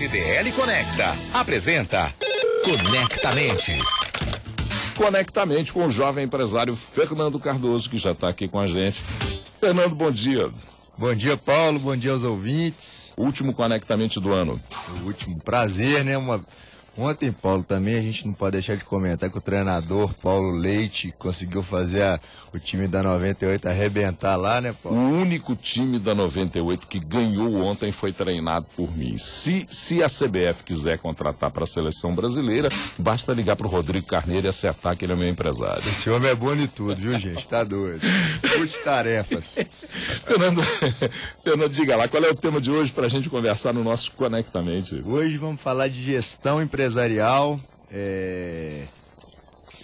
CDL Conecta apresenta Conectamente. Conectamente com o jovem empresário Fernando Cardoso, que já está aqui com a gente. Fernando, bom dia. Bom dia, Paulo. Bom dia aos ouvintes. Último Conectamente do ano. O último prazer, né? Uma Ontem, Paulo, também a gente não pode deixar de comentar que o treinador Paulo Leite conseguiu fazer a, o time da 98 arrebentar lá, né, Paulo? O único time da 98 que ganhou ontem foi treinado por mim. Se, se a CBF quiser contratar para a seleção brasileira, basta ligar para o Rodrigo Carneiro e acertar que ele é meu empresário. Esse homem é bom de tudo, viu, gente? Tá doido. tarefas. Fernando, Fernando, diga lá, qual é o tema de hoje para a gente conversar no nosso Conectamente? Hoje vamos falar de gestão empresarial empresarial, é...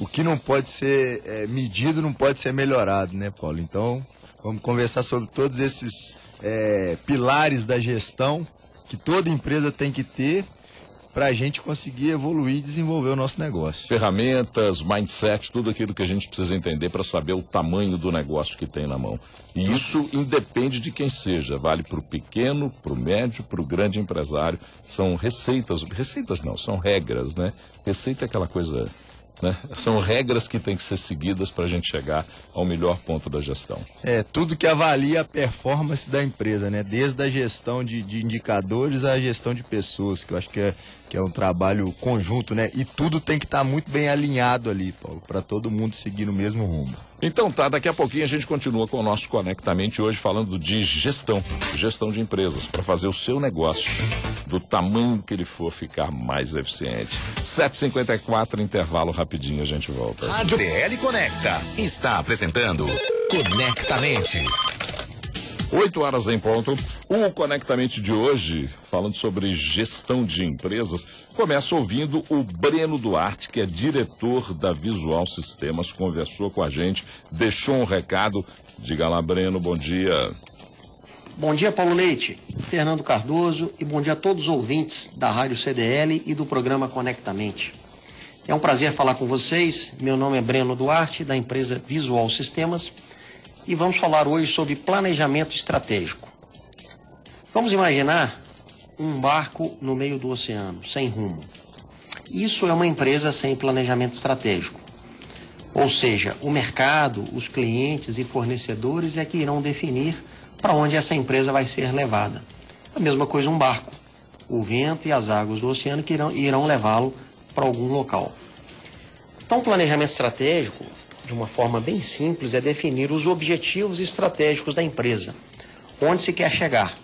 o que não pode ser é, medido não pode ser melhorado, né, Paulo? Então, vamos conversar sobre todos esses é, pilares da gestão que toda empresa tem que ter para a gente conseguir evoluir e desenvolver o nosso negócio. Ferramentas, mindset, tudo aquilo que a gente precisa entender para saber o tamanho do negócio que tem na mão. E isso independe de quem seja, vale para o pequeno, para o médio, para o grande empresário. São receitas, receitas não, são regras, né? Receita é aquela coisa né? São regras que têm que ser seguidas para a gente chegar ao melhor ponto da gestão. É, tudo que avalia a performance da empresa, né? Desde a gestão de, de indicadores à gestão de pessoas, que eu acho que é, que é um trabalho conjunto, né? E tudo tem que estar tá muito bem alinhado ali, Paulo, para todo mundo seguir no mesmo rumo. Então tá, daqui a pouquinho a gente continua com o nosso Conectamente hoje falando de gestão, gestão de empresas, para fazer o seu negócio do tamanho que ele for ficar mais eficiente. 7h54, intervalo rapidinho, a gente volta. Rádio DL Conecta está apresentando Conectamente. 8 horas em ponto. O Conectamente de hoje, falando sobre gestão de empresas, começa ouvindo o Breno Duarte, que é diretor da Visual Sistemas, conversou com a gente, deixou um recado. Diga lá, Breno, bom dia. Bom dia, Paulo Leite, Fernando Cardoso e bom dia a todos os ouvintes da Rádio CDL e do programa Conectamente. É um prazer falar com vocês. Meu nome é Breno Duarte, da empresa Visual Sistemas, e vamos falar hoje sobre planejamento estratégico. Vamos imaginar um barco no meio do oceano, sem rumo. Isso é uma empresa sem planejamento estratégico. Ou seja, o mercado, os clientes e fornecedores é que irão definir para onde essa empresa vai ser levada. A mesma coisa um barco. O vento e as águas do oceano que irão, irão levá-lo para algum local. Então, planejamento estratégico, de uma forma bem simples, é definir os objetivos estratégicos da empresa, onde se quer chegar,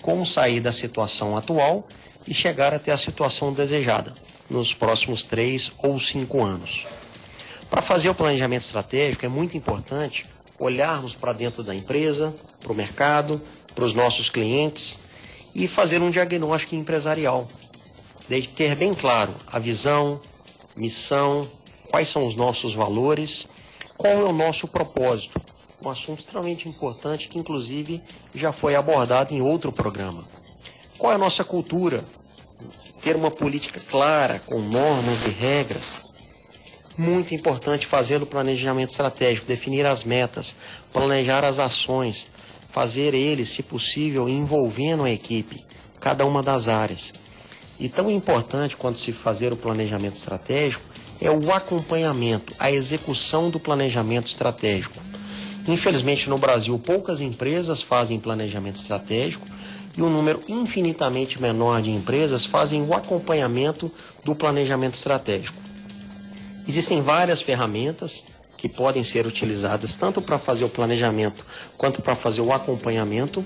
como sair da situação atual e chegar até a situação desejada nos próximos três ou cinco anos. Para fazer o planejamento estratégico é muito importante olharmos para dentro da empresa, para o mercado, para os nossos clientes e fazer um diagnóstico empresarial. De ter bem claro a visão, missão, quais são os nossos valores, qual é o nosso propósito. Um assunto extremamente importante que, inclusive, já foi abordado em outro programa. Qual é a nossa cultura? Ter uma política clara, com normas e regras, muito importante fazer o planejamento estratégico, definir as metas, planejar as ações, fazer ele, se possível, envolvendo a equipe, cada uma das áreas. E tão importante quanto se fazer o planejamento estratégico é o acompanhamento, a execução do planejamento estratégico. Infelizmente, no Brasil, poucas empresas fazem planejamento estratégico e um número infinitamente menor de empresas fazem o acompanhamento do planejamento estratégico. Existem várias ferramentas que podem ser utilizadas tanto para fazer o planejamento quanto para fazer o acompanhamento,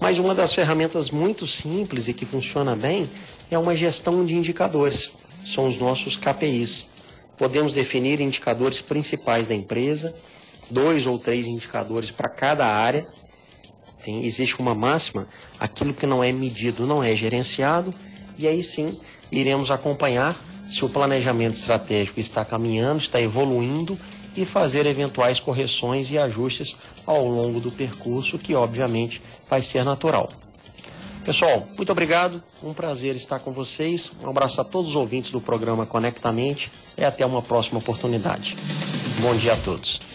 mas uma das ferramentas muito simples e que funciona bem é uma gestão de indicadores. São os nossos KPIs. Podemos definir indicadores principais da empresa, dois ou três indicadores para cada área. Tem, existe uma máxima: aquilo que não é medido não é gerenciado, e aí sim iremos acompanhar se o planejamento estratégico está caminhando, está evoluindo e fazer eventuais correções e ajustes ao longo do percurso, que obviamente vai ser natural. Pessoal, muito obrigado, um prazer estar com vocês. Um abraço a todos os ouvintes do programa Conectamente e até uma próxima oportunidade. Bom dia a todos.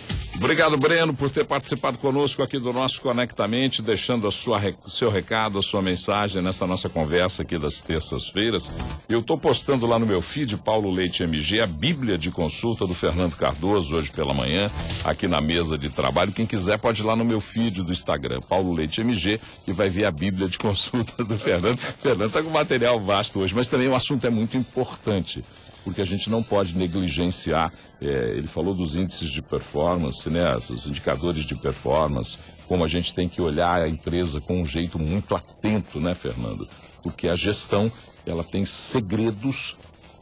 Obrigado, Breno, por ter participado conosco aqui do nosso Conectamente, deixando a sua, seu recado, a sua mensagem nessa nossa conversa aqui das terças-feiras. Eu estou postando lá no meu feed, Paulo Leite MG, a Bíblia de consulta do Fernando Cardoso, hoje pela manhã, aqui na mesa de trabalho. Quem quiser pode ir lá no meu feed do Instagram, Paulo Leite MG, e vai ver a Bíblia de consulta do Fernando. Fernando está com material vasto hoje, mas também o assunto é muito importante porque a gente não pode negligenciar. É, ele falou dos índices de performance, né, os indicadores de performance, como a gente tem que olhar a empresa com um jeito muito atento, né, Fernando? Porque a gestão ela tem segredos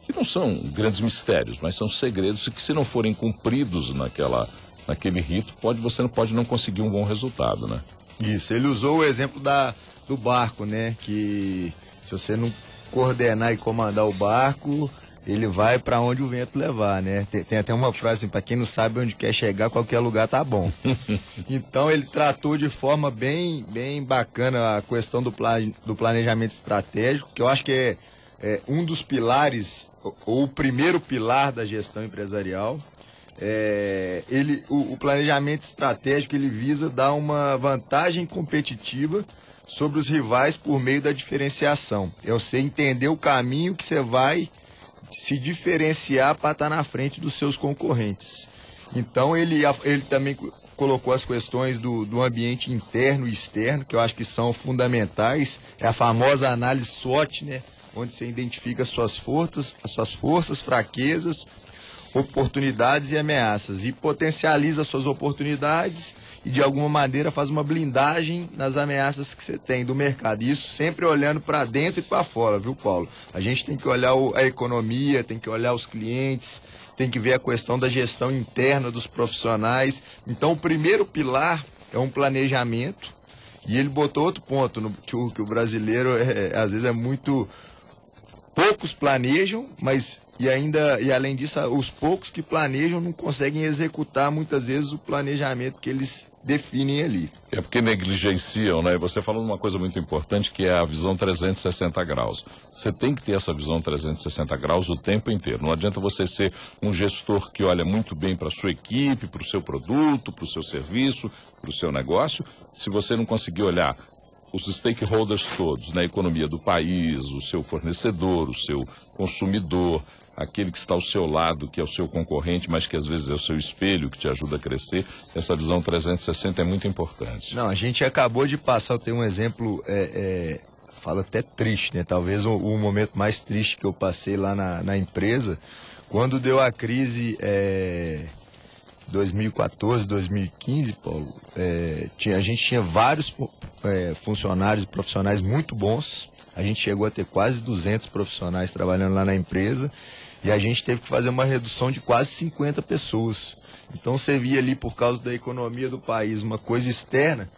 que não são grandes mistérios, mas são segredos que se não forem cumpridos naquela, naquele rito, pode, você não pode não conseguir um bom resultado, né? Isso, ele usou o exemplo da, do barco, né? Que se você não coordenar e comandar o barco, ele vai para onde o vento levar, né? Tem, tem até uma frase assim, para quem não sabe onde quer chegar, qualquer lugar tá bom. então ele tratou de forma bem, bem bacana a questão do, do planejamento estratégico, que eu acho que é, é um dos pilares, ou, ou, o primeiro pilar da gestão empresarial. É, ele, o, o planejamento estratégico ele visa dar uma vantagem competitiva sobre os rivais por meio da diferenciação. É você entender o caminho que você vai se diferenciar para estar tá na frente dos seus concorrentes. Então ele, ele também colocou as questões do, do ambiente interno e externo, que eu acho que são fundamentais. É a famosa análise SWOT, né? Onde você identifica as suas forças, as suas forças, fraquezas, oportunidades e ameaças. E potencializa suas oportunidades e de alguma maneira faz uma blindagem nas ameaças que você tem do mercado. Isso sempre olhando para dentro e para fora, viu, Paulo? A gente tem que olhar a economia, tem que olhar os clientes, tem que ver a questão da gestão interna dos profissionais. Então, o primeiro pilar é um planejamento. E ele botou outro ponto, no, que, o, que o brasileiro é, às vezes é muito. Poucos planejam, mas e ainda e além disso, os poucos que planejam não conseguem executar muitas vezes o planejamento que eles definem ali. É porque negligenciam, né? Você falou uma coisa muito importante que é a visão 360 graus. Você tem que ter essa visão 360 graus o tempo inteiro. Não adianta você ser um gestor que olha muito bem para sua equipe, para o seu produto, para o seu serviço, para o seu negócio, se você não conseguir olhar os stakeholders todos na né? economia do país, o seu fornecedor, o seu consumidor, aquele que está ao seu lado, que é o seu concorrente, mas que às vezes é o seu espelho, que te ajuda a crescer. Essa visão 360 é muito importante. Não, a gente acabou de passar, eu tenho um exemplo, é, é, falo até triste, né? Talvez o, o, momento mais triste que eu passei lá na, na empresa, quando deu a crise é, 2014, 2015, Paulo, é, tinha, a gente tinha vários é, funcionários profissionais muito bons. A gente chegou a ter quase 200 profissionais trabalhando lá na empresa e a gente teve que fazer uma redução de quase 50 pessoas. Então você via ali, por causa da economia do país, uma coisa externa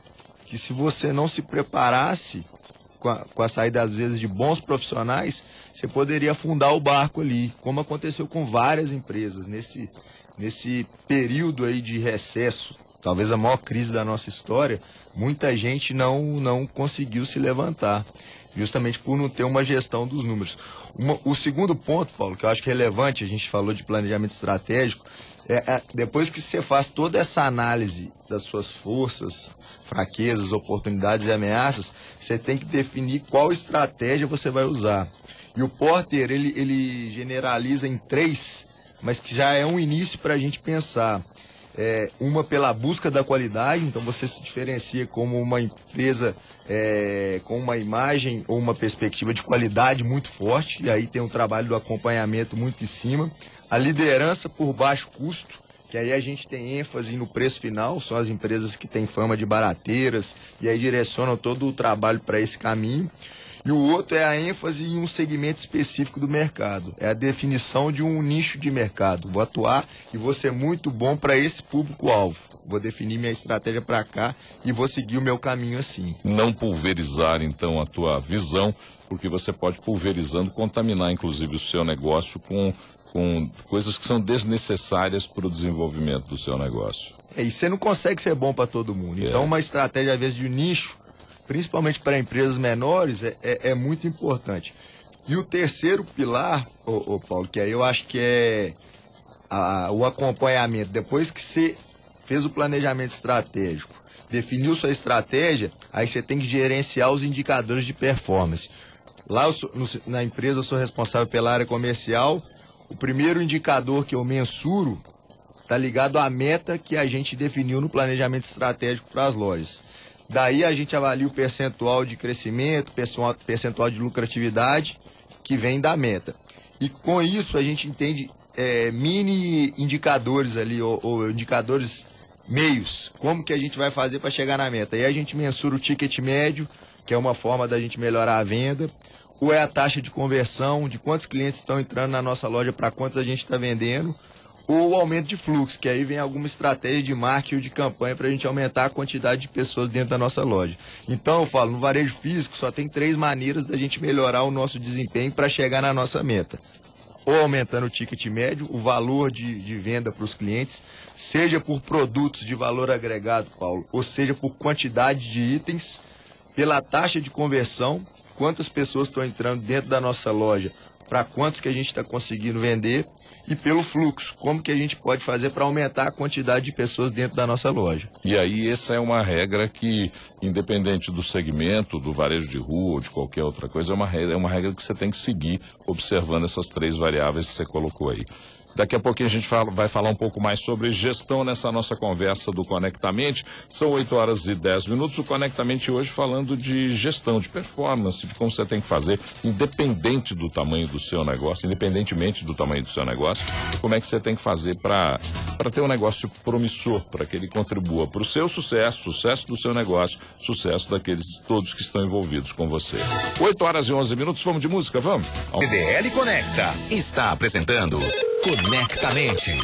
que se você não se preparasse com a, com a saída, às vezes, de bons profissionais, você poderia afundar o barco ali, como aconteceu com várias empresas nesse, nesse período aí de recesso, talvez a maior crise da nossa história, muita gente não, não conseguiu se levantar justamente por não ter uma gestão dos números. Uma, o segundo ponto, Paulo, que eu acho é relevante, a gente falou de planejamento estratégico, é, é, depois que você faz toda essa análise das suas forças, fraquezas, oportunidades e ameaças, você tem que definir qual estratégia você vai usar. E o Porter, ele, ele generaliza em três, mas que já é um início para a gente pensar. É, uma pela busca da qualidade, então você se diferencia como uma empresa é, com uma imagem ou uma perspectiva de qualidade muito forte, e aí tem um trabalho do acompanhamento muito em cima. A liderança por baixo custo, que aí a gente tem ênfase no preço final, são as empresas que têm fama de barateiras e aí direcionam todo o trabalho para esse caminho. E o outro é a ênfase em um segmento específico do mercado. É a definição de um nicho de mercado. Vou atuar e vou ser muito bom para esse público-alvo. Vou definir minha estratégia para cá e vou seguir o meu caminho assim. Não pulverizar, então, a tua visão, porque você pode, pulverizando, contaminar, inclusive, o seu negócio com, com coisas que são desnecessárias para o desenvolvimento do seu negócio. É, e você não consegue ser bom para todo mundo. É. Então, uma estratégia, às vezes, de nicho principalmente para empresas menores, é, é, é, muito importante. E o terceiro pilar, ô, ô Paulo, que aí eu acho que é a, o acompanhamento. Depois que você fez o planejamento estratégico, definiu sua estratégia, aí você tem que gerenciar os indicadores de performance. Lá sou, no, na empresa eu sou responsável pela área comercial. O primeiro indicador que eu mensuro está ligado à meta que a gente definiu no planejamento estratégico para as lojas. Daí a gente avalia o percentual de crescimento, percentual de lucratividade que vem da meta. E com isso a gente entende é, mini indicadores ali, ou, ou, indicadores meios, como que a gente vai fazer para chegar na meta. Aí a gente mensura o ticket médio, que é uma forma da gente melhorar a venda, ou é a taxa de conversão, de quantos clientes estão entrando na nossa loja para quantos a gente está vendendo, ou o aumento de fluxo, que aí vem alguma estratégia de marketing ou de campanha para a gente aumentar a quantidade de pessoas dentro da nossa loja. Então, eu falo, no varejo físico só tem três maneiras da gente melhorar o nosso desempenho para chegar na nossa meta. Ou aumentando o ticket médio, o valor de, de venda para os clientes, seja por produtos de valor agregado, Paulo, ou seja por quantidade de itens, pela taxa de conversão quantas pessoas estão entrando dentro da nossa loja, para quantos que a gente está conseguindo vender e pelo fluxo, como que a gente pode fazer para aumentar a quantidade de pessoas dentro da nossa loja. E aí essa é uma regra que, independente do segmento, do varejo de rua ou de qualquer outra coisa, é uma regra, é uma regra que você tem que seguir observando essas três variáveis que você colocou aí. Daqui a pouquinho a gente fala, vai falar um pouco mais sobre gestão nessa nossa conversa do Conectamente. São 8 horas e 10 minutos. O Conectamente hoje falando de gestão, de performance, de como você tem que fazer, independente do tamanho do seu negócio, independentemente do tamanho do seu negócio, como é que você tem que fazer para ter um negócio promissor, para que ele contribua para o seu sucesso, sucesso do seu negócio, sucesso daqueles todos que estão envolvidos com você. 8 horas e 11 minutos, vamos de música, vamos? PDL Conecta está apresentando Conectamente.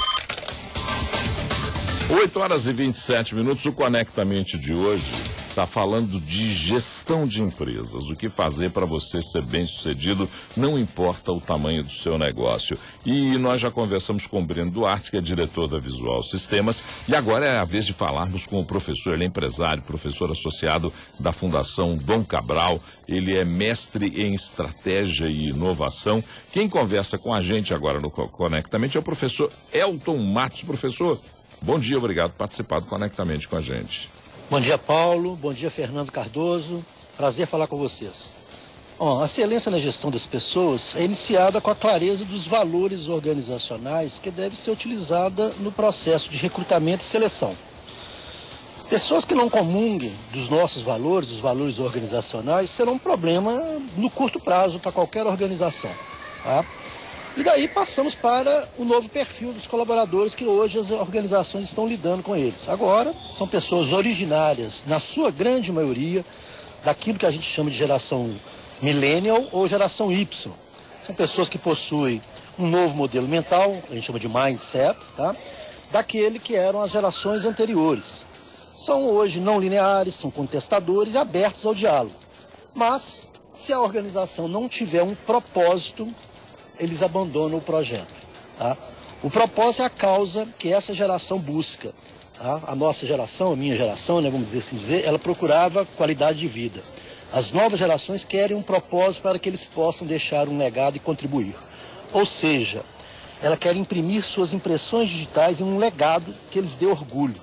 8 horas e 27 minutos. O Conectamente de hoje está falando de gestão de empresas. O que fazer para você ser bem sucedido, não importa o tamanho do seu negócio. E nós já conversamos com o Breno Duarte, que é diretor da Visual Sistemas, e agora é a vez de falarmos com o professor, ele é empresário, professor associado da Fundação Dom Cabral, ele é mestre em estratégia e inovação. Quem conversa com a gente agora no Conectamente é o professor Elton Matos. Professor, bom dia, obrigado por participar do Conectamente com a gente. Bom dia, Paulo. Bom dia, Fernando Cardoso. Prazer falar com vocês. Bom, a excelência na gestão das pessoas é iniciada com a clareza dos valores organizacionais que deve ser utilizada no processo de recrutamento e seleção. Pessoas que não comunguem dos nossos valores, dos valores organizacionais, serão um problema no curto prazo para qualquer organização. Tá? E daí passamos para o novo perfil dos colaboradores que hoje as organizações estão lidando com eles. Agora, são pessoas originárias, na sua grande maioria, daquilo que a gente chama de geração millennial ou geração Y. São pessoas que possuem um novo modelo mental, a gente chama de mindset, tá? daquele que eram as gerações anteriores. São hoje não lineares, são contestadores e abertos ao diálogo. Mas, se a organização não tiver um propósito eles abandonam o projeto. Tá? O propósito é a causa que essa geração busca. Tá? A nossa geração, a minha geração, né, vamos dizer assim dizer, ela procurava qualidade de vida. As novas gerações querem um propósito para que eles possam deixar um legado e contribuir. Ou seja, ela quer imprimir suas impressões digitais em um legado que eles dê orgulho.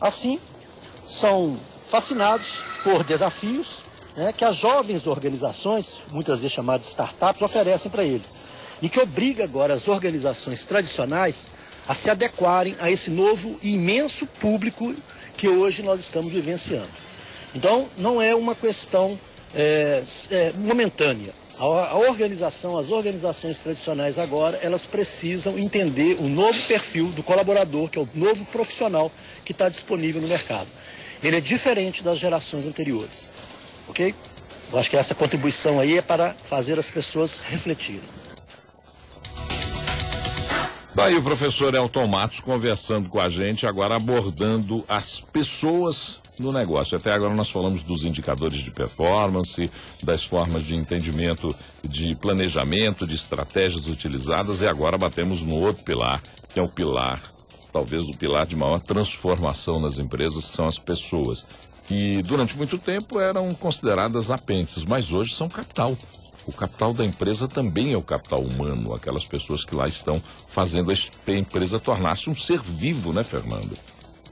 Assim, são fascinados por desafios né, que as jovens organizações, muitas vezes chamadas startups, oferecem para eles e que obriga agora as organizações tradicionais a se adequarem a esse novo e imenso público que hoje nós estamos vivenciando. Então, não é uma questão é, é, momentânea. A, a organização, as organizações tradicionais agora, elas precisam entender o novo perfil do colaborador, que é o novo profissional que está disponível no mercado. Ele é diferente das gerações anteriores. Ok? Eu acho que essa contribuição aí é para fazer as pessoas refletirem. Tá o professor Elton Matos conversando com a gente, agora abordando as pessoas no negócio. Até agora nós falamos dos indicadores de performance, das formas de entendimento, de planejamento, de estratégias utilizadas e agora batemos no outro pilar, que é o pilar, talvez o pilar de maior transformação nas empresas, que são as pessoas, que durante muito tempo eram consideradas apêndices, mas hoje são capital. O capital da empresa também é o capital humano, aquelas pessoas que lá estão fazendo a empresa tornar-se um ser vivo, né, Fernando?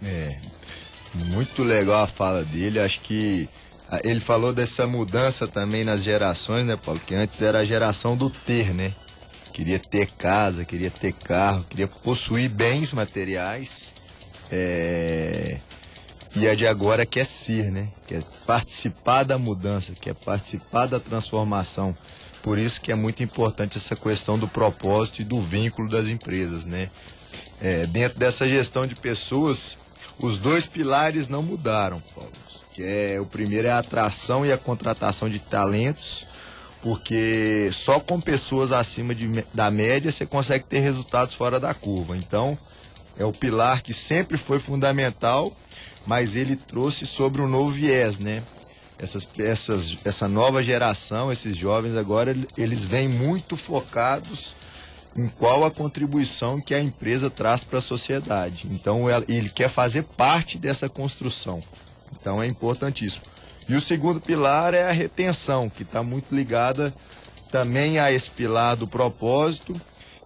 É, muito legal a fala dele. Acho que ah, ele falou dessa mudança também nas gerações, né, Paulo? Que antes era a geração do ter, né? Queria ter casa, queria ter carro, queria possuir bens materiais. É... E a de agora quer ser, né? Quer participar da mudança, quer participar da transformação. Por isso que é muito importante essa questão do propósito e do vínculo das empresas, né? É, dentro dessa gestão de pessoas, os dois pilares não mudaram, Paulo. Que é, o primeiro é a atração e a contratação de talentos, porque só com pessoas acima de, da média você consegue ter resultados fora da curva. Então, é o pilar que sempre foi fundamental mas ele trouxe sobre um novo viés, né? Essas, essas, essa nova geração, esses jovens agora, eles vêm muito focados em qual a contribuição que a empresa traz para a sociedade. Então, ele quer fazer parte dessa construção. Então, é importantíssimo. E o segundo pilar é a retenção, que está muito ligada também a esse pilar do propósito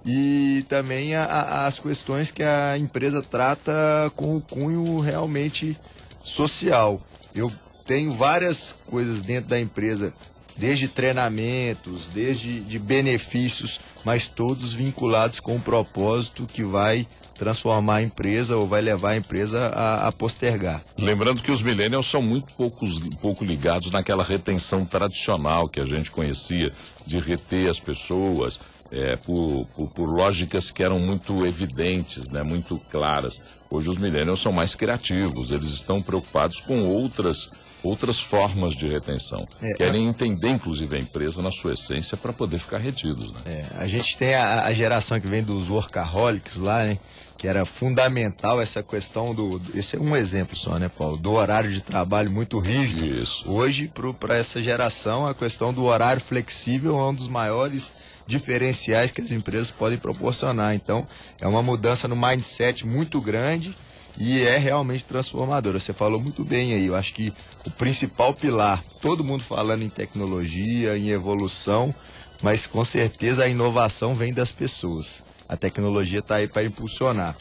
e também a, a, as questões que a empresa trata com o cunho realmente social. Eu tenho várias coisas dentro da empresa, desde treinamentos, desde de benefícios, mas todos vinculados com o propósito que vai transformar a empresa ou vai levar a empresa a, a, postergar. Lembrando que os millennials são muito poucos, pouco ligados naquela retenção tradicional que a gente conhecia de reter as pessoas, é, por, por, por, lógicas que eram muito evidentes, né, muito claras. Hoje os millennials são mais criativos, eles estão preocupados com outras outras formas de retenção. É, Querem a... entender, inclusive, a empresa na sua essência para poder ficar retidos. Né? É, a gente tem a, a, geração que vem dos workaholics lá, né? Que era fundamental essa questão do. Esse é um exemplo só, né, Paulo? Do horário de trabalho muito rígido. Isso. Hoje, para essa geração, a questão do horário flexível é um dos maiores diferenciais que as empresas podem proporcionar. Então, é uma mudança no mindset muito grande e é realmente transformadora. Você falou muito bem aí. Eu acho que o principal pilar, todo mundo falando em tecnologia, em evolução, mas com certeza a inovação vem das pessoas. A tecnologia está aí para impulsionar.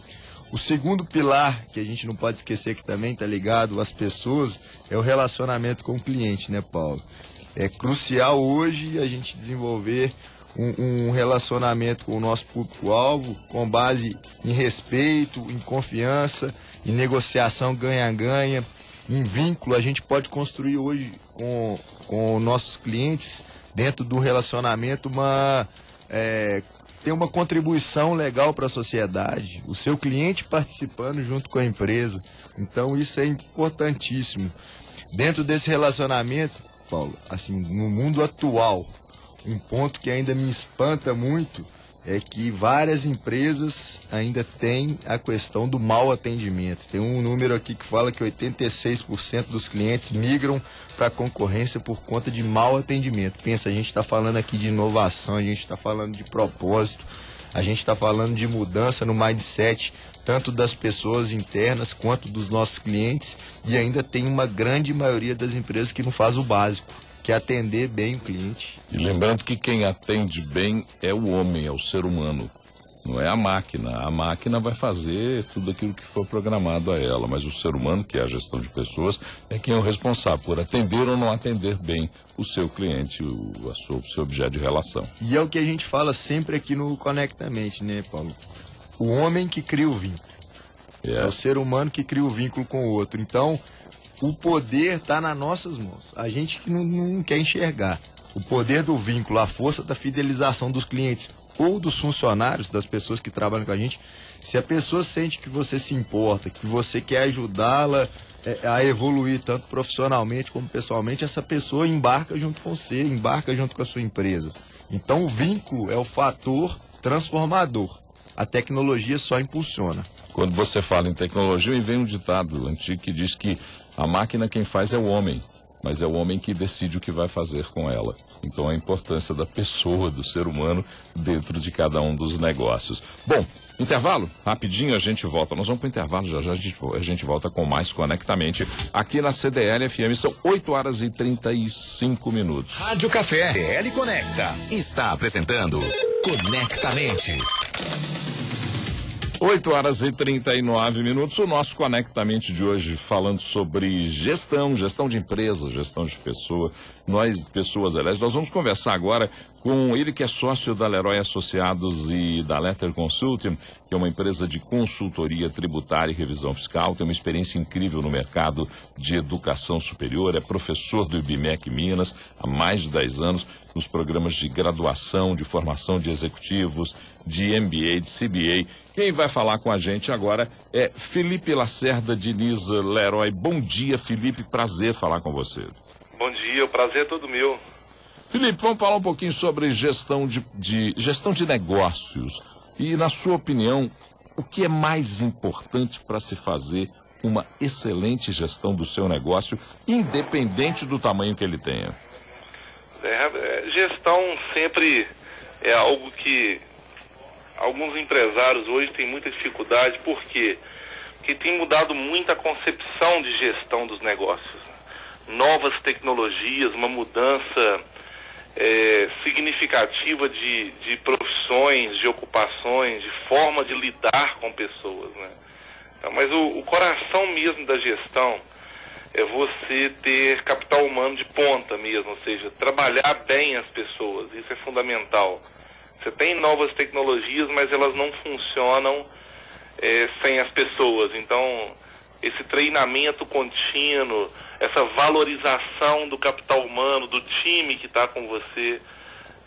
O segundo pilar que a gente não pode esquecer que também está ligado às pessoas é o relacionamento com o cliente, né, Paulo? É crucial hoje a gente desenvolver um, um relacionamento com o nosso público-alvo com base em respeito, em confiança, em negociação ganha-ganha, em vínculo. A gente pode construir hoje com, com nossos clientes, dentro do relacionamento, uma. É, ter uma contribuição legal para a sociedade, o seu cliente participando junto com a empresa. Então isso é importantíssimo. Dentro desse relacionamento, Paulo, assim, no mundo atual, um ponto que ainda me espanta muito é que várias empresas ainda têm a questão do mau atendimento. Tem um número aqui que fala que 86% dos clientes migram para a concorrência por conta de mau atendimento. Pensa, a gente está falando aqui de inovação, a gente está falando de propósito, a gente está falando de mudança no mindset, tanto das pessoas internas quanto dos nossos clientes, e ainda tem uma grande maioria das empresas que não faz o básico que atender bem o cliente. E lembrando que quem atende bem é o homem, é o ser humano. Não é a máquina. A máquina vai fazer tudo aquilo que for programado a ela, mas o ser humano, que é a gestão de pessoas, é quem é o responsável por atender ou não atender bem o seu cliente, o, a sua, o seu objeto de relação. E é o que a gente fala sempre aqui no Conectamente, né, Paulo? O homem que cria o vínculo. É. é o ser humano que cria o vínculo com o outro. Então, o poder está nas nossas mãos. A gente que não, não quer enxergar. O poder do vínculo, a força da fidelização dos clientes ou dos funcionários, das pessoas que trabalham com a gente, se a pessoa sente que você se importa, que você quer ajudá-la é, a evoluir tanto profissionalmente como pessoalmente, essa pessoa embarca junto com você, embarca junto com a sua empresa. Então o vínculo é o fator transformador. A tecnologia só impulsiona. Quando você fala em tecnologia, vem um ditado antigo que diz que a máquina quem faz é o homem, mas é o homem que decide o que vai fazer com ela. Então a importância da pessoa, do ser humano, dentro de cada um dos negócios. Bom, intervalo? Rapidinho a gente volta. Nós vamos para o intervalo, já já a gente, volta com mais Conectamente aqui na CDL FM. São 8 horas e 35 minutos. Rádio Café, DL Conecta, está apresentando Conectamente. 8 horas e 39 minutos. O nosso Conectamente de hoje falando sobre gestão, gestão de empresa, gestão de pessoa. Nós, pessoas, aliás, nós vamos conversar agora com ele que é sócio da Leroy Associados e da Letter Consulting, que é uma empresa de consultoria tributária e revisão fiscal, tem uma experiência incrível no mercado de educação superior, é professor do IBMEC Minas há mais de 10 anos, nos programas de graduação, de formação de executivos, de MBA, de CBA. Quem vai falar com a gente agora é Felipe Lacerda Diniz Leroy. Bom dia, Felipe, prazer falar com você. Bom dia, o prazer é todo meu. Felipe, vamos falar um pouquinho sobre gestão de, de, gestão de negócios. E, na sua opinião, o que é mais importante para se fazer uma excelente gestão do seu negócio, independente do tamanho que ele tenha? É, é gestão sempre é algo que alguns empresários hoje têm muita dificuldade, por quê? Porque tem mudado muito a concepção de gestão dos negócios. Novas tecnologias, uma mudança é, significativa de, de profissões, de ocupações, de forma de lidar com pessoas. Né? Então, mas o, o coração mesmo da gestão é você ter capital humano de ponta mesmo, ou seja, trabalhar bem as pessoas, isso é fundamental. Você tem novas tecnologias, mas elas não funcionam é, sem as pessoas. Então, esse treinamento contínuo, essa valorização do capital humano, do time que está com você,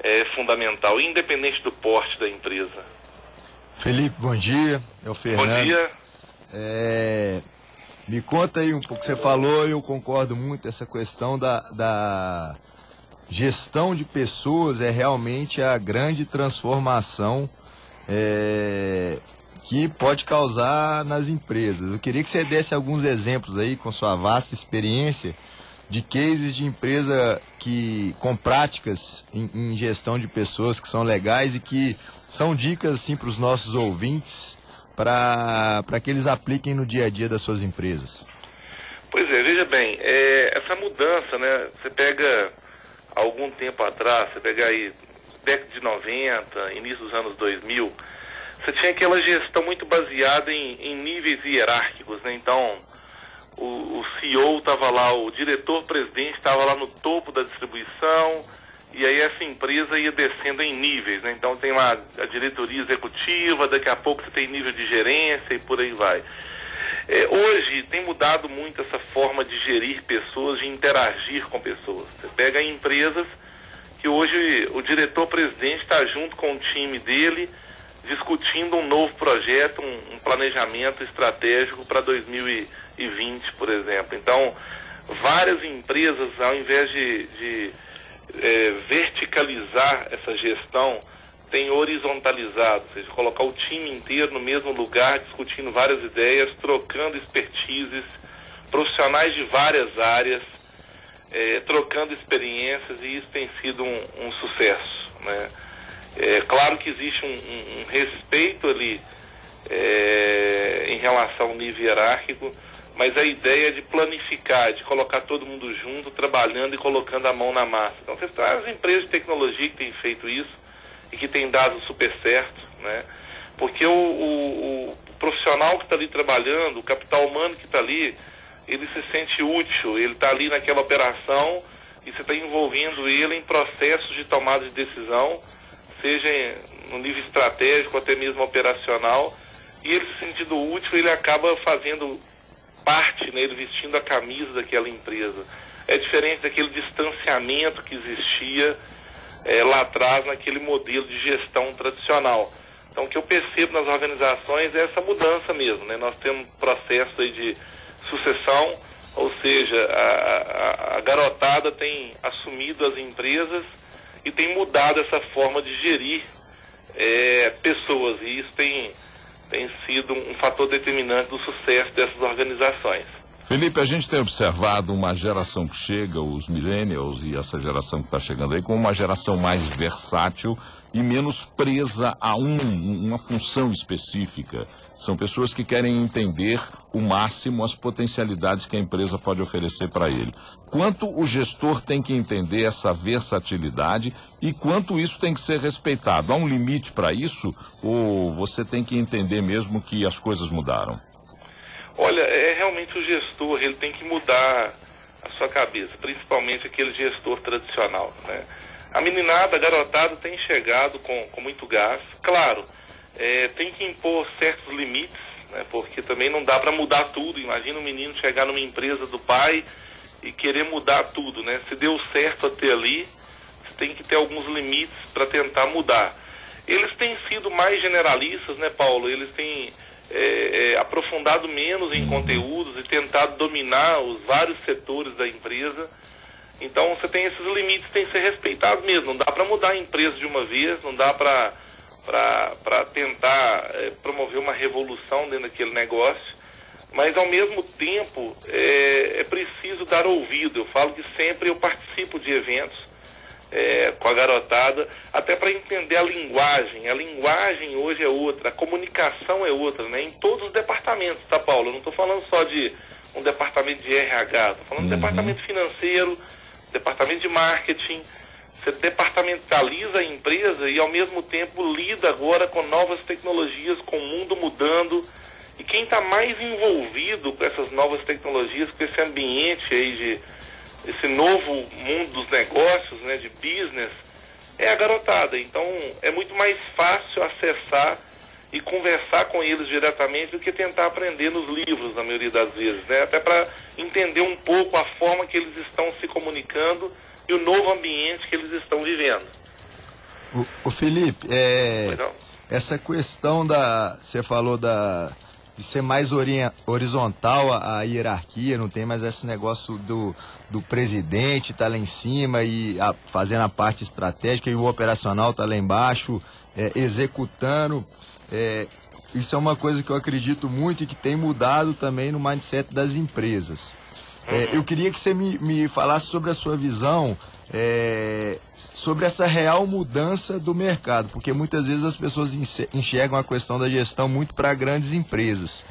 é fundamental, independente do porte da empresa. Felipe, bom dia. É o Fernando. Bom dia. É, me conta aí um pouco, você falou, eu concordo muito, essa questão da, da gestão de pessoas é realmente a grande transformação é, que pode causar nas empresas. Eu queria que você desse alguns exemplos aí, com sua vasta experiência, de cases de empresa que com práticas em, em gestão de pessoas que são legais e que são dicas assim para os nossos ouvintes para que eles apliquem no dia a dia das suas empresas. Pois é, veja bem, é, essa mudança, né? Você pega algum tempo atrás, você pega aí década de 90, início dos anos 2000, você tinha aquela gestão muito baseada em, em níveis hierárquicos, né? Então, o, o CEO estava lá, o diretor-presidente estava lá no topo da distribuição, e aí essa empresa ia descendo em níveis, né? Então tem lá a diretoria executiva, daqui a pouco você tem nível de gerência e por aí vai. É, hoje tem mudado muito essa forma de gerir pessoas, de interagir com pessoas. Você pega empresas que hoje o diretor-presidente está junto com o time dele discutindo um novo projeto, um, um planejamento estratégico para 2020, por exemplo. Então, várias empresas, ao invés de, de é, verticalizar essa gestão, tem horizontalizado, ou seja, colocar o time inteiro no mesmo lugar, discutindo várias ideias, trocando expertises, profissionais de várias áreas, é, trocando experiências e isso tem sido um, um sucesso. Né? É claro que existe um, um, respeito ali é, em relação ao nível hierárquico, mas a ideia de planificar, de colocar todo mundo junto, trabalhando e colocando a mão na massa. Então, você traz empresas de tecnologia que têm feito isso e que têm dado super certo, né? Porque o, o, o profissional que está ali trabalhando, o capital humano que está ali, ele se sente útil, ele está ali naquela operação e você está envolvendo ele em processos de tomada de decisão, seja no nível estratégico, até mesmo operacional, e ele se sentindo útil, ele acaba fazendo parte, né, ele vestindo a camisa daquela empresa. É diferente daquele distanciamento que existia é, lá atrás naquele modelo de gestão tradicional. Então, o que eu percebo nas organizações é essa mudança mesmo. Né? Nós temos processo aí de sucessão, ou seja, a, a, a garotada tem assumido as empresas e tem mudado essa forma de gerir é, pessoas. E isso tem tem sido um fator determinante do sucesso dessas organizações. Felipe, a gente tem observado uma geração que chega, os millennials e essa geração que está chegando aí, como uma geração mais versátil e menos presa a um, uma função específica, São pessoas que querem entender o máximo as potencialidades que a empresa pode oferecer para ele. Quanto o gestor tem que entender essa versatilidade e quanto isso tem que ser respeitado? Há um limite para isso ou você tem que entender mesmo que as coisas mudaram? Olha, é realmente o gestor, ele tem que mudar a sua cabeça, principalmente aquele gestor tradicional, né? A meninada, a garotada tem chegado com, com muito gás. Claro, é, tem que impor certos limites, né? Porque também não dá para mudar tudo. Imagina um menino chegar numa empresa do pai e querer mudar tudo, né? Se deu certo até ali, você tem que ter alguns limites para tentar mudar. Eles têm sido mais generalistas, né, Paulo? Eles têm é, é, aprofundado menos em conteúdos e tentado dominar os vários setores da empresa. Então você tem esses limites têm que ser respeitados mesmo. Não dá para mudar a empresa de uma vez, não dá para para tentar é, promover uma revolução dentro daquele negócio, mas ao mesmo tempo é, é preciso dar ouvido. Eu falo que sempre eu participo de eventos é, com a garotada, até para entender a linguagem. A linguagem hoje é outra, a comunicação é outra, né? Em todos os departamentos, tá, Paulo? Eu não estou falando só de um departamento de RH, estou falando uhum. de departamento financeiro, departamento de marketing. Você departamentaliza a empresa e ao mesmo tempo lida agora com novas tecnologias, com o mundo mudando. E quem está mais envolvido com essas novas tecnologias, com esse ambiente aí de esse novo mundo dos negócios, né, de business, é a garotada. Então é muito mais fácil acessar e conversar com eles diretamente do que tentar aprender nos livros, na maioria das vezes, né? Até para entender um pouco a forma que eles estão se comunicando e o novo ambiente que eles estão vivendo. O, o Felipe, é, essa questão da. Você falou da de ser mais horizontal a, a, hierarquia, não tem mais esse negócio do, do presidente tá lá em cima e a, fazendo a parte estratégica e o operacional tá lá embaixo, é, executando. É, isso é uma coisa que eu acredito muito e que tem mudado também no mindset das empresas. É, eu queria que você me, me falasse sobre a sua visão é, sobre essa real mudança do mercado, porque muitas vezes as pessoas enxergam a questão da gestão muito para grandes empresas.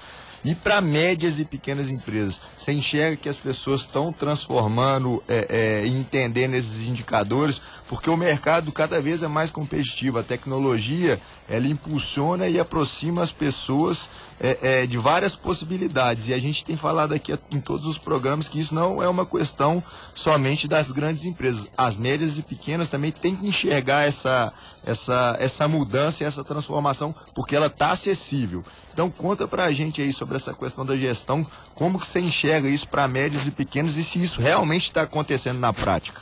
E para médias e pequenas empresas, você enxerga que as pessoas estão transformando é, é, entendendo esses indicadores, porque o mercado cada vez é mais competitivo, a tecnologia ela impulsiona e aproxima as pessoas é, é, de várias possibilidades. E a gente tem falado aqui em todos os programas que isso não é uma questão somente das grandes empresas. As médias e pequenas também têm que enxergar essa, essa, essa mudança e essa transformação, porque ela está acessível. Então conta para a gente aí sobre essa questão da gestão, como que você enxerga isso para médios e pequenos e se isso realmente está acontecendo na prática.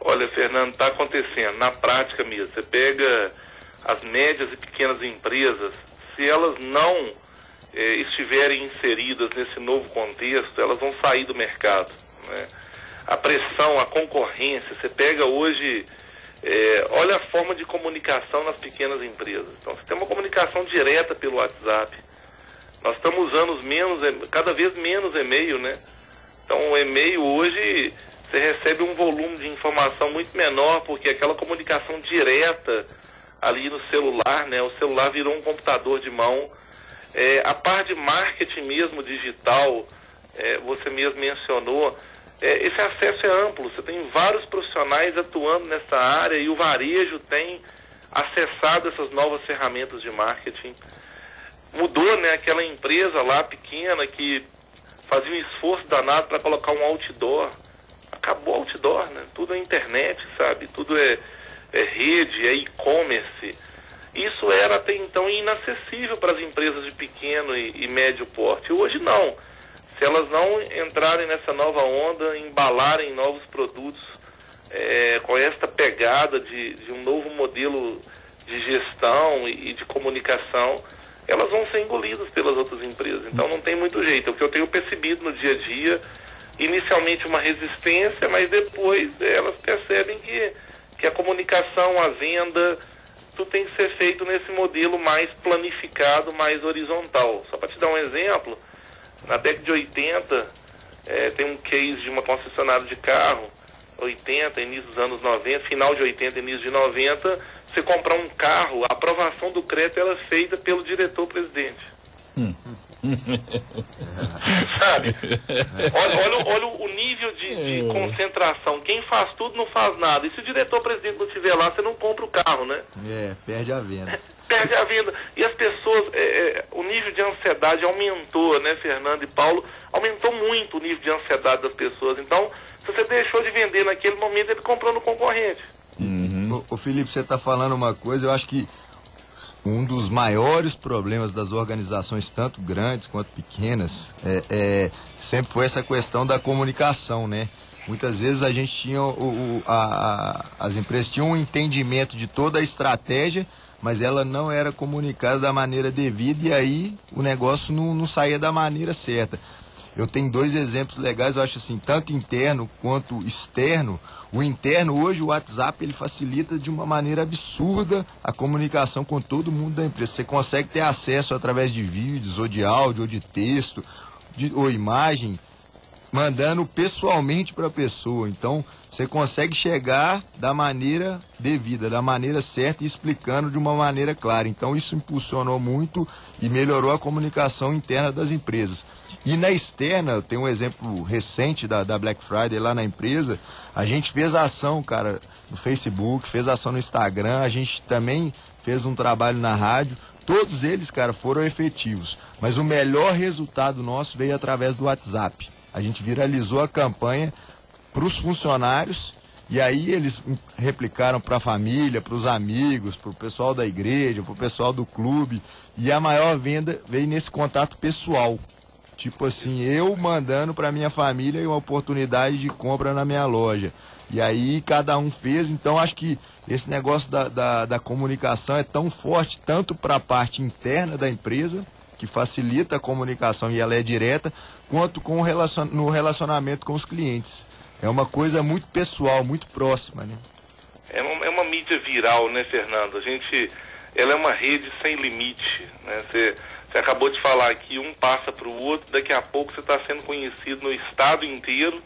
Olha, Fernando, está acontecendo na prática mesmo. Você pega as médias e pequenas empresas, se elas não eh, estiverem inseridas nesse novo contexto, elas vão sair do mercado. Né? A pressão, a concorrência, você pega hoje, eh, olha a forma de comunicação nas pequenas empresas. Então você tem uma comunicação direta pelo WhatsApp. Nós estamos usando menos, cada vez menos e-mail, né? Então o e-mail hoje você recebe um volume de informação muito menor, porque aquela comunicação direta ali no celular, né? O celular virou um computador de mão. É, a parte de marketing mesmo digital, é, você mesmo mencionou, é, esse acesso é amplo. Você tem vários profissionais atuando nessa área e o varejo tem acessado essas novas ferramentas de marketing. Mudou, né? Aquela empresa lá pequena que fazia um esforço danado para colocar um outdoor. Acabou o outdoor, né? Tudo é internet, sabe? Tudo é é rede, é e-commerce. Isso era até então inacessível para as empresas de pequeno e, e médio porte. Hoje não. Se elas não entrarem nessa nova onda, embalarem novos produtos é, com esta pegada de, de, um novo modelo de gestão e, de comunicação, elas vão ser engolidas pelas outras empresas. Então não tem muito jeito. É o que eu tenho percebido no dia a dia, inicialmente uma resistência, mas depois elas percebem que que a comunicação, a venda, tudo tem que ser feito nesse modelo mais planificado, mais horizontal. Só para te dar um exemplo, na década de 80, é, tem um case de uma concessionária de carro, 80, início dos anos 90, final de 80, início de 90, você comprar um carro, a aprovação do crédito era feita pelo diretor-presidente. Sabe? Olha, olha, olha o nível de, de concentração. Quem faz tudo não faz nada. E se o diretor-presidente não estiver lá, você não compra o carro, né? É, perde a venda. Perde a venda. E as pessoas, é, é, o nível de ansiedade aumentou, né, Fernando e Paulo? Aumentou muito o nível de ansiedade das pessoas. Então, se você deixou de vender naquele momento, ele comprou no concorrente. Ô, ô, Felipe, você está falando uma coisa, eu acho que um dos maiores problemas das organizações, tanto grandes quanto pequenas, é, é, sempre foi essa questão da comunicação, né? Muitas vezes a gente tinha, o, o- a- a- as empresas tinham um entendimento de toda a estratégia, mas ela não era comunicada da maneira devida e aí o negócio não, não saía da maneira certa. Eu tenho dois exemplos legais, eu acho assim, tanto interno quanto externo. O interno, hoje, o WhatsApp, ele facilita de uma maneira absurda a comunicação com todo mundo da empresa. Você consegue ter acesso através de vídeos, ou de áudio, ou de texto, de, ou imagem, mandando pessoalmente para a pessoa. Então, você consegue chegar da maneira devida, da maneira certa e explicando de uma maneira clara. Então, isso impulsionou muito e melhorou a comunicação interna das empresas. E na externa, tenho um exemplo recente da, da Black Friday lá na empresa. A gente fez ação, cara, no Facebook, fez ação no Instagram, a gente também fez um trabalho na rádio. Todos eles, cara, foram efetivos. Mas o melhor resultado nosso veio através do WhatsApp. A gente viralizou a campanha para os funcionários e aí eles replicaram para a família, para os amigos, para o pessoal da igreja, para o pessoal do clube. E a maior venda veio nesse contato pessoal. Tipo assim, eu mandando para minha família uma oportunidade de compra na minha loja. E aí cada um fez, então acho que esse negócio da, da, da comunicação é tão forte, tanto para a parte interna da empresa, que facilita a comunicação e ela é direta, quanto com relacion, no relacionamento com os clientes. É uma coisa muito pessoal, muito próxima, né? É uma, é uma mídia viral, né, Fernando? A gente, ela é uma rede sem limite, né? Você, acabou de falar que um passa para o outro, daqui a pouco você está sendo conhecido no estado inteiro,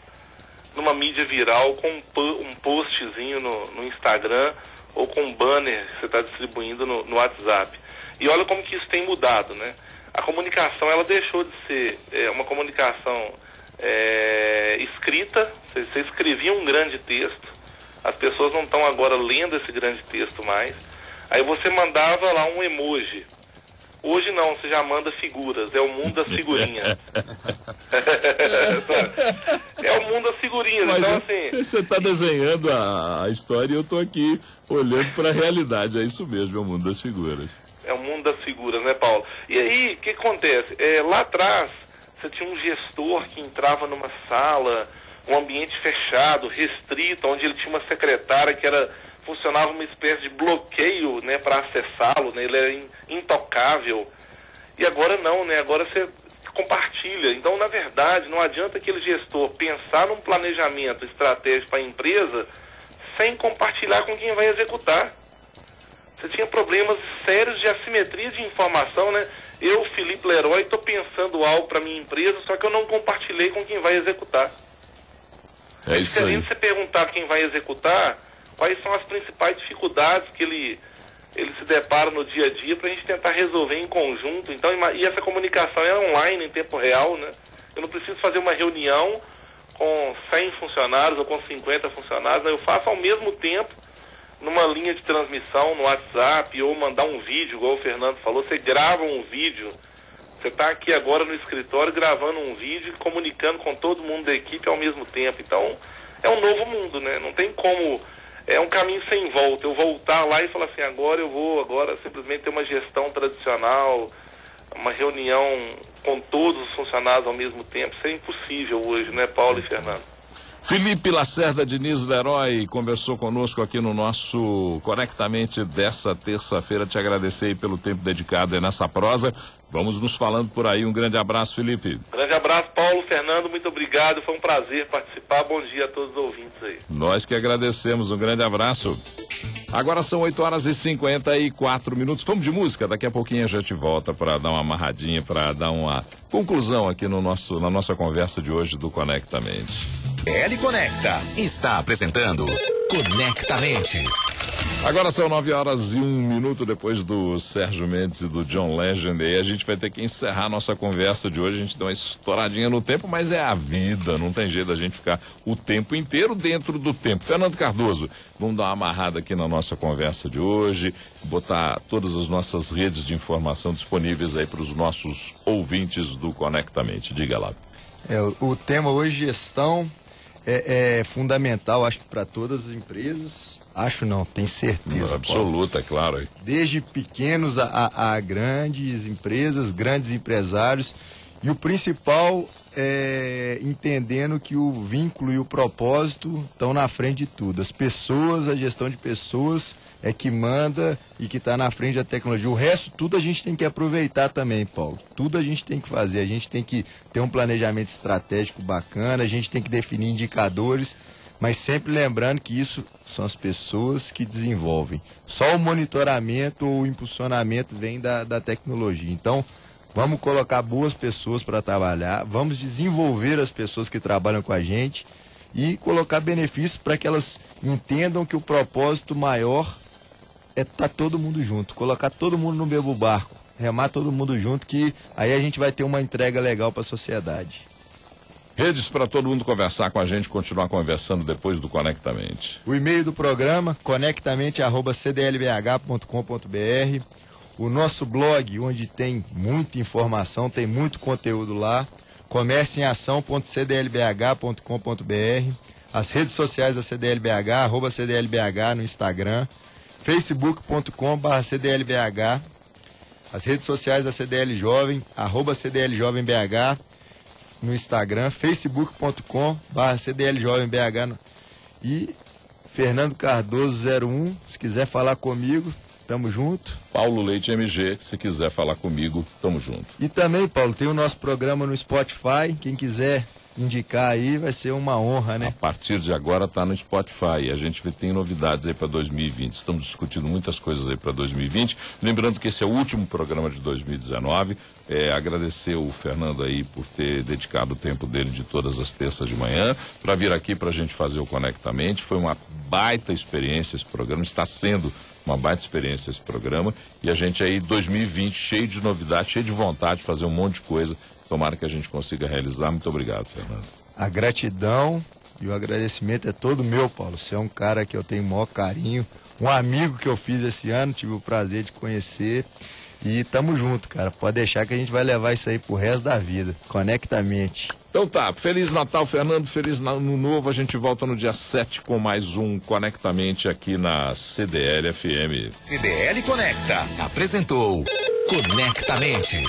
numa mídia viral, com um, um postzinho no, no Instagram ou com um banner que você está distribuindo no, no WhatsApp. E olha como que isso tem mudado, né? A comunicação, ela deixou de ser é, uma comunicação é, escrita, você, você escrevia um grande texto, as pessoas não estão agora lendo esse grande texto mais. Aí você mandava lá um emoji. Hoje não, você já manda figuras, é o mundo das figurinhas. é o mundo das figurinhas. Mas então, é- assim, você está desenhando a, a história e eu estou aqui olhando para a realidade. É isso mesmo, é o mundo das figuras. É o mundo das figuras, né, Paulo? E aí, o que acontece? É, lá atrás, você tinha um gestor que entrava numa sala, um ambiente fechado, restrito, onde ele tinha uma secretária que era funcionava uma espécie de bloqueio, né, para acessá-lo, né? Ele era in- intocável. E agora não, né? Agora você compartilha. Então, na verdade, não adianta aquele gestor pensar num planejamento estratégico para a empresa sem compartilhar com quem vai executar. Você tinha problemas sérios de assimetria de informação, né? Eu, Felipe Leroy, estou pensando algo para minha empresa, só que eu não compartilhei com quem vai executar. É isso aí. Diferente você perguntar quem vai executar, quais são as principais dificuldades que ele, ele se depara no dia a dia para a gente tentar resolver em conjunto. Então, e essa comunicação é online, em tempo real, né? Eu não preciso fazer uma reunião com 100 funcionários ou com 50 funcionários, né? eu faço ao mesmo tempo numa linha de transmissão no WhatsApp ou mandar um vídeo, igual o Fernando falou, você grava um vídeo. Você está aqui agora no escritório gravando um vídeo e comunicando com todo mundo da equipe ao mesmo tempo. Então, é um novo mundo, né? Não tem como. É um caminho sem volta. Eu voltar lá e falar assim, agora eu vou, agora simplesmente ter uma gestão tradicional, uma reunião com todos os funcionários ao mesmo tempo. Isso é impossível hoje, né, Paulo e Fernando? Felipe Lacerda Diniz Leroy conversou conosco aqui no nosso Conectamente dessa terça-feira. Te agradecer aí pelo tempo dedicado nessa prosa. Vamos nos falando por aí. Um grande abraço, Felipe. Grande abraço, Paulo, Fernando, muito obrigado. Foi um prazer participar. Bom dia a todos os ouvintes aí. Nós que agradecemos. Um grande abraço. Agora são 8 horas e 54 minutos. Vamos de música. Daqui a pouquinho a gente volta para dar uma amarradinha, para dar uma conclusão aqui no nosso, na nossa conversa de hoje do Conectamente. L Conecta está apresentando Conectamente. Agora são nove horas e um minuto depois do Sérgio Mendes e do John Legend. E a gente vai ter que encerrar nossa conversa de hoje. A gente deu uma estouradinha no tempo, mas é a vida. Não tem jeito da gente ficar o tempo inteiro dentro do tempo. Fernando Cardoso, vamos dar uma amarrada aqui na nossa conversa de hoje, botar todas as nossas redes de informação disponíveis aí para os nossos ouvintes do Conectamente. Diga lá. É, o, o tema hoje, gestão, é, é fundamental, acho que para todas as empresas Acho não, tenho certeza. Absoluta, é claro. Desde pequenos a, a, grandes empresas, grandes empresários. E o principal é entendendo que o vínculo e o propósito estão na frente de tudo. As pessoas, a gestão de pessoas é que manda e que está na frente da tecnologia. O resto, tudo a gente tem que aproveitar também, Paulo. Tudo a gente tem que fazer. A gente tem que ter um planejamento estratégico bacana, a gente tem que definir indicadores mas sempre lembrando que isso são as pessoas que desenvolvem. Só o monitoramento ou o impulsionamento vem da, da tecnologia. Então, vamos colocar boas pessoas para trabalhar, vamos desenvolver as pessoas que trabalham com a gente e colocar benefícios para que elas entendam que o propósito maior é estar tá todo mundo junto, colocar todo mundo no mesmo barco, remar todo mundo junto, que aí a gente vai ter uma entrega legal para a sociedade. Redes para todo mundo conversar com a gente, continuar conversando depois do Conectamente. O e-mail do programa, conectamente.cdlbh.com.br. O nosso blog, onde tem muita informação, tem muito conteúdo lá. comércioemação.cdlbh.com.br. As redes sociais da CDLBH, arroba CDLBH no Instagram. facebook.com.br CDLBH. As redes sociais da CDL Jovem, arroba CDL Jovem BH no Instagram, facebook.com barra cdljovembh e Fernando Cardoso 01, se quiser falar comigo, tamo junto. Paulo Leite MG, se quiser falar comigo, tamo junto. E também, Paulo, tem o nosso programa no Spotify, quem quiser indicar aí, vai ser uma honra, né? A partir de agora está no Spotify. A gente tem novidades aí para 2020. Estamos discutindo muitas coisas aí para 2020. Lembrando que esse é o último programa de 2019. É, agradecer o Fernando aí por ter dedicado o tempo dele de todas as terças de manhã para vir aqui para a gente fazer o Conectamente. Foi uma baita experiência esse programa, está sendo uma baita experiência esse programa e a gente aí 2020 cheio de novidades, cheio de vontade de fazer um monte de coisa Tomara que a gente consiga realizar. Muito obrigado, Fernando. A gratidão e o agradecimento é todo meu, Paulo. Você é um cara que eu tenho o maior carinho, um amigo que eu fiz esse ano, tive o prazer de conhecer. E tamo junto, cara. Pode deixar que a gente vai levar isso aí pro resto da vida. Conectamente. Então tá, Feliz Natal, Fernando. Feliz Ano Novo. A gente volta no dia 7 com mais um Conectamente aqui na CDL FM. CDL Conecta apresentou Conectamente.